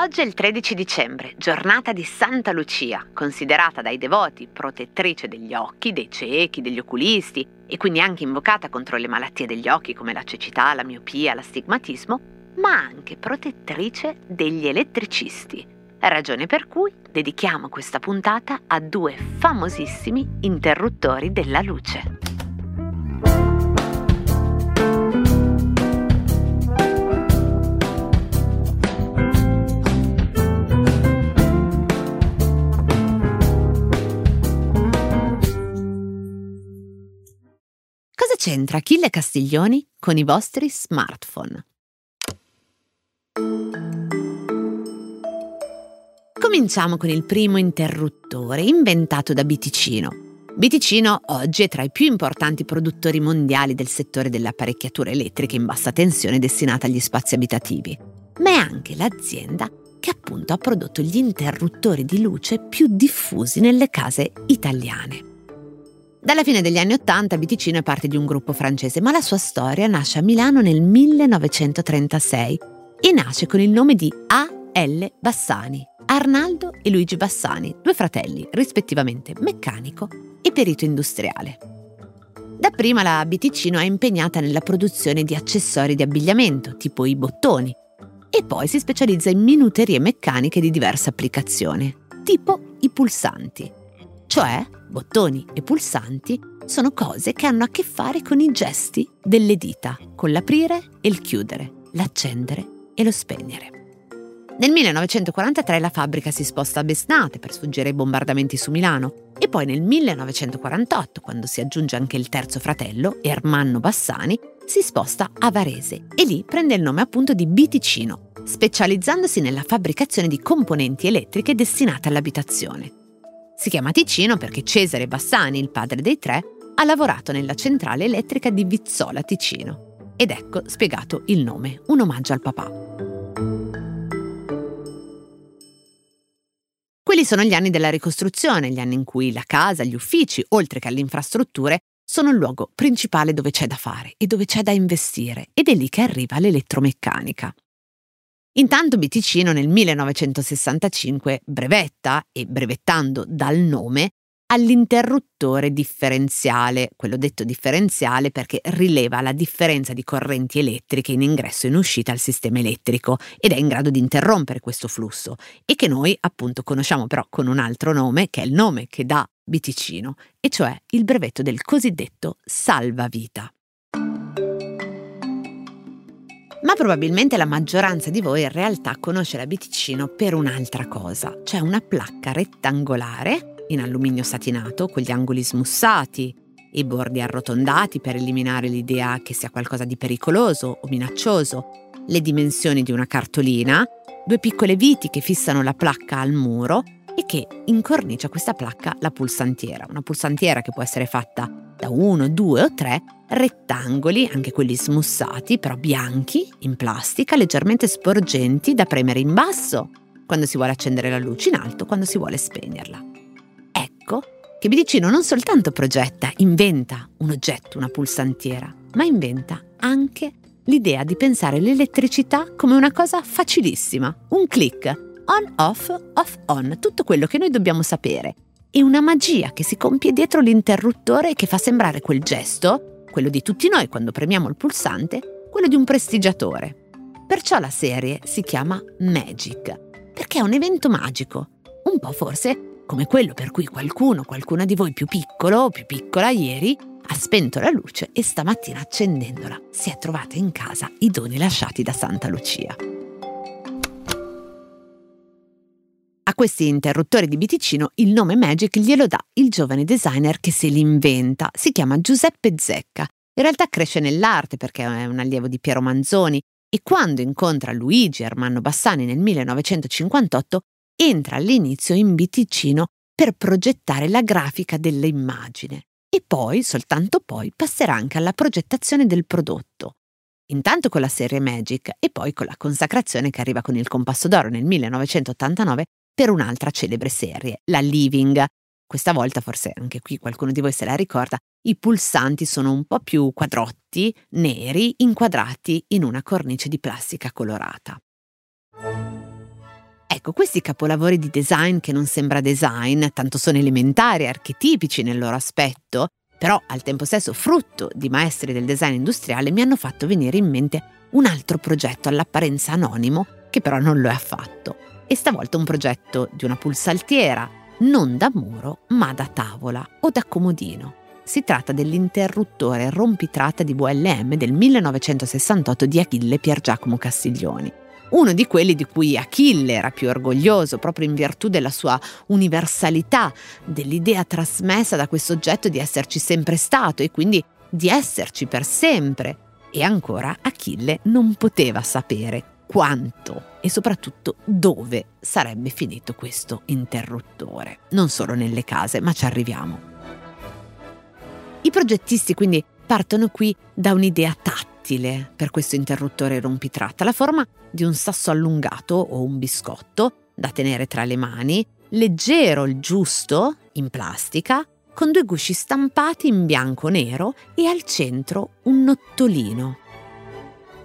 Oggi è il 13 dicembre, giornata di Santa Lucia, considerata dai devoti protettrice degli occhi, dei ciechi, degli oculisti e quindi anche invocata contro le malattie degli occhi come la cecità, la miopia, l'astigmatismo, ma anche protettrice degli elettricisti. Ragione per cui dedichiamo questa puntata a due famosissimi interruttori della luce. C'entra Achille Castiglioni con i vostri smartphone? Cominciamo con il primo interruttore inventato da Biticino. Biticino oggi è tra i più importanti produttori mondiali del settore delle apparecchiature elettriche in bassa tensione destinate agli spazi abitativi, ma è anche l'azienda che appunto ha prodotto gli interruttori di luce più diffusi nelle case italiane. Dalla fine degli anni Ottanta Biticino è parte di un gruppo francese, ma la sua storia nasce a Milano nel 1936 e nasce con il nome di A.L. Bassani, Arnaldo e Luigi Bassani, due fratelli, rispettivamente meccanico e perito industriale. Dapprima la Biticino è impegnata nella produzione di accessori di abbigliamento, tipo i bottoni, e poi si specializza in minuterie meccaniche di diverse applicazioni, tipo i pulsanti, cioè bottoni e pulsanti sono cose che hanno a che fare con i gesti delle dita, con l'aprire e il chiudere, l'accendere e lo spegnere. Nel 1943 la fabbrica si sposta a Besnate per sfuggire ai bombardamenti su Milano e poi nel 1948, quando si aggiunge anche il terzo fratello, Ermanno Bassani, si sposta a Varese e lì prende il nome appunto di Biticino, specializzandosi nella fabbricazione di componenti elettriche destinate all'abitazione. Si chiama Ticino perché Cesare Bassani, il padre dei tre, ha lavorato nella centrale elettrica di Vizzola Ticino. Ed ecco spiegato il nome, un omaggio al papà. Quelli sono gli anni della ricostruzione, gli anni in cui la casa, gli uffici, oltre che alle infrastrutture, sono il luogo principale dove c'è da fare e dove c'è da investire ed è lì che arriva l'elettromeccanica. Intanto Biticino nel 1965 brevetta, e brevettando dal nome, all'interruttore differenziale, quello detto differenziale perché rileva la differenza di correnti elettriche in ingresso e in uscita al sistema elettrico ed è in grado di interrompere questo flusso e che noi appunto conosciamo però con un altro nome che è il nome che dà Biticino, e cioè il brevetto del cosiddetto salvavita. Ma probabilmente la maggioranza di voi in realtà conosce la Biticino per un'altra cosa, cioè una placca rettangolare in alluminio satinato con gli angoli smussati, i bordi arrotondati per eliminare l'idea che sia qualcosa di pericoloso o minaccioso, le dimensioni di una cartolina, due piccole viti che fissano la placca al muro e che incornicia questa placca la pulsantiera, una pulsantiera che può essere fatta da uno, due o tre rettangoli, anche quelli smussati, però bianchi, in plastica, leggermente sporgenti da premere in basso quando si vuole accendere la luce, in alto quando si vuole spegnerla. Ecco che Bidicino non soltanto progetta, inventa un oggetto, una pulsantiera, ma inventa anche l'idea di pensare l'elettricità come una cosa facilissima, un click, on off, off on, tutto quello che noi dobbiamo sapere. E una magia che si compie dietro l'interruttore e che fa sembrare quel gesto quello di tutti noi quando premiamo il pulsante, quello di un prestigiatore. Perciò la serie si chiama Magic, perché è un evento magico, un po' forse come quello per cui qualcuno, qualcuna di voi più piccolo o più piccola ieri ha spento la luce e stamattina accendendola si è trovata in casa i doni lasciati da Santa Lucia. Questi interruttori di Biticino il nome Magic glielo dà il giovane designer che se li inventa. Si chiama Giuseppe Zecca. In realtà cresce nell'arte perché è un allievo di Piero Manzoni e quando incontra Luigi Armando Bassani nel 1958 entra all'inizio in Biticino per progettare la grafica dell'immagine e poi, soltanto poi, passerà anche alla progettazione del prodotto. Intanto con la serie Magic e poi con la consacrazione che arriva con il Compasso d'Oro nel 1989 per un'altra celebre serie, la Living, questa volta forse anche qui qualcuno di voi se la ricorda, i pulsanti sono un po' più quadrotti, neri, inquadrati in una cornice di plastica colorata. Ecco, questi capolavori di design che non sembra design, tanto sono elementari, archetipici nel loro aspetto, però al tempo stesso frutto di maestri del design industriale, mi hanno fatto venire in mente un altro progetto all'apparenza anonimo, che però non lo è affatto. E stavolta un progetto di una pulsaltiera, non da muro, ma da tavola o da comodino. Si tratta dell'interruttore rompitrata di VLM del 1968 di Achille Pier Giacomo Castiglioni uno di quelli di cui Achille era più orgoglioso proprio in virtù della sua universalità, dell'idea trasmessa da questo oggetto di esserci sempre stato e quindi di esserci per sempre. E ancora Achille non poteva sapere quanto e soprattutto dove sarebbe finito questo interruttore. Non solo nelle case, ma ci arriviamo. I progettisti quindi partono qui da un'idea tattile per questo interruttore rompitratta, la forma di un sasso allungato o un biscotto da tenere tra le mani, leggero il giusto, in plastica, con due gusci stampati in bianco-nero e al centro un nottolino.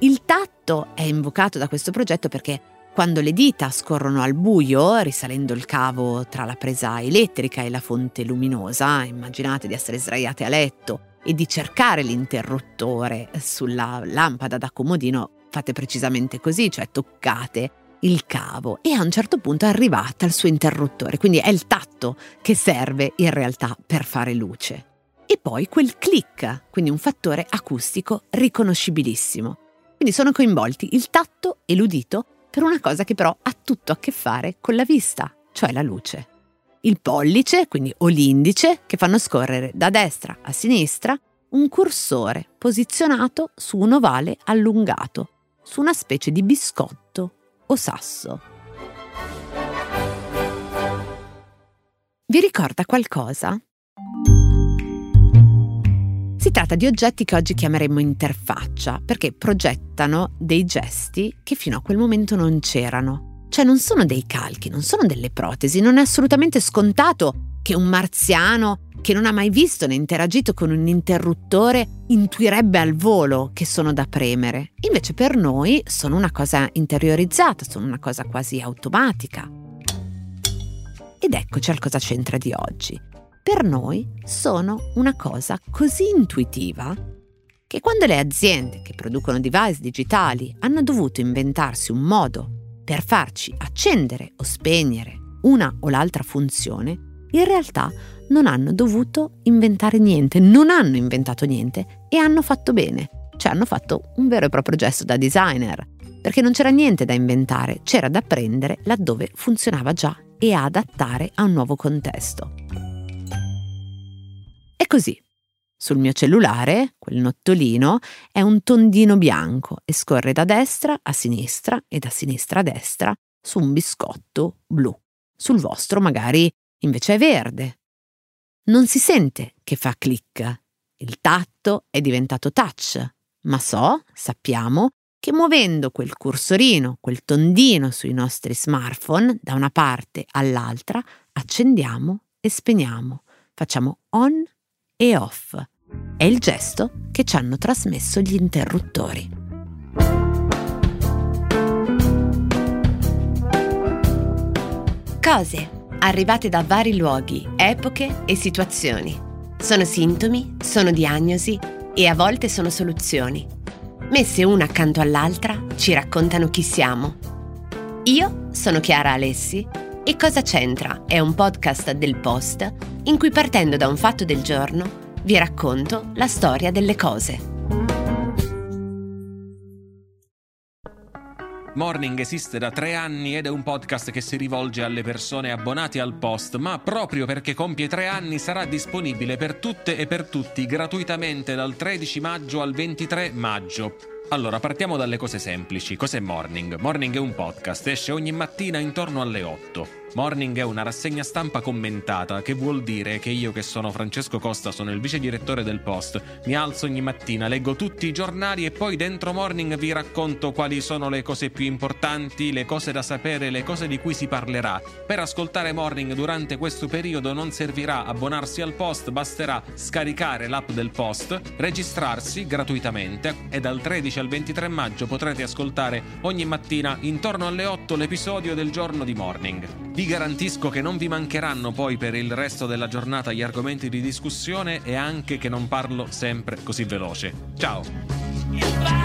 Il tatto è invocato da questo progetto perché quando le dita scorrono al buio, risalendo il cavo tra la presa elettrica e la fonte luminosa, immaginate di essere sdraiate a letto e di cercare l'interruttore sulla lampada da comodino, fate precisamente così, cioè toccate il cavo e a un certo punto arrivate al suo interruttore, quindi è il tatto che serve in realtà per fare luce. E poi quel click, quindi un fattore acustico riconoscibilissimo. Quindi sono coinvolti il tatto e l'udito per una cosa che però ha tutto a che fare con la vista, cioè la luce il pollice, quindi o l'indice, che fanno scorrere da destra a sinistra un cursore posizionato su un ovale allungato, su una specie di biscotto o sasso. Vi ricorda qualcosa? Tratta di oggetti che oggi chiameremmo interfaccia perché progettano dei gesti che fino a quel momento non c'erano cioè non sono dei calchi, non sono delle protesi, non è assolutamente scontato che un marziano che non ha mai visto né interagito con un interruttore intuirebbe al volo che sono da premere. Invece per noi sono una cosa interiorizzata, sono una cosa quasi automatica. Ed eccoci al cosa c'entra di oggi. Per noi sono una cosa così intuitiva che quando le aziende che producono device digitali hanno dovuto inventarsi un modo per farci accendere o spegnere una o l'altra funzione, in realtà non hanno dovuto inventare niente, non hanno inventato niente e hanno fatto bene, cioè hanno fatto un vero e proprio gesto da designer, perché non c'era niente da inventare, c'era da prendere laddove funzionava già e adattare a un nuovo contesto. E così, sul mio cellulare, quel nottolino, è un tondino bianco e scorre da destra a sinistra e da sinistra a destra su un biscotto blu. Sul vostro magari invece è verde. Non si sente che fa click. Il tatto è diventato touch, ma so, sappiamo, che muovendo quel cursorino, quel tondino sui nostri smartphone da una parte all'altra, accendiamo e spegniamo, facciamo on e off. È il gesto che ci hanno trasmesso gli interruttori. Cose arrivate da vari luoghi, epoche e situazioni. Sono sintomi, sono diagnosi e a volte sono soluzioni. Messe una accanto all'altra ci raccontano chi siamo. Io sono Chiara Alessi e Cosa c'entra è un podcast del Post in cui partendo da un fatto del giorno vi racconto la storia delle cose. Morning esiste da tre anni ed è un podcast che si rivolge alle persone abbonate al post, ma proprio perché compie tre anni sarà disponibile per tutte e per tutti gratuitamente dal 13 maggio al 23 maggio. Allora, partiamo dalle cose semplici. Cos'è Morning? Morning è un podcast, esce ogni mattina intorno alle 8. Morning è una rassegna stampa commentata, che vuol dire che io che sono Francesco Costa, sono il vice direttore del Post, mi alzo ogni mattina, leggo tutti i giornali e poi dentro Morning vi racconto quali sono le cose più importanti, le cose da sapere, le cose di cui si parlerà. Per ascoltare Morning durante questo periodo non servirà abbonarsi al Post, basterà scaricare l'app del Post, registrarsi gratuitamente e dal 13 al 23 maggio potrete ascoltare ogni mattina intorno alle 8 l'episodio del giorno di Morning. Vi garantisco che non vi mancheranno poi per il resto della giornata gli argomenti di discussione e anche che non parlo sempre così veloce. Ciao!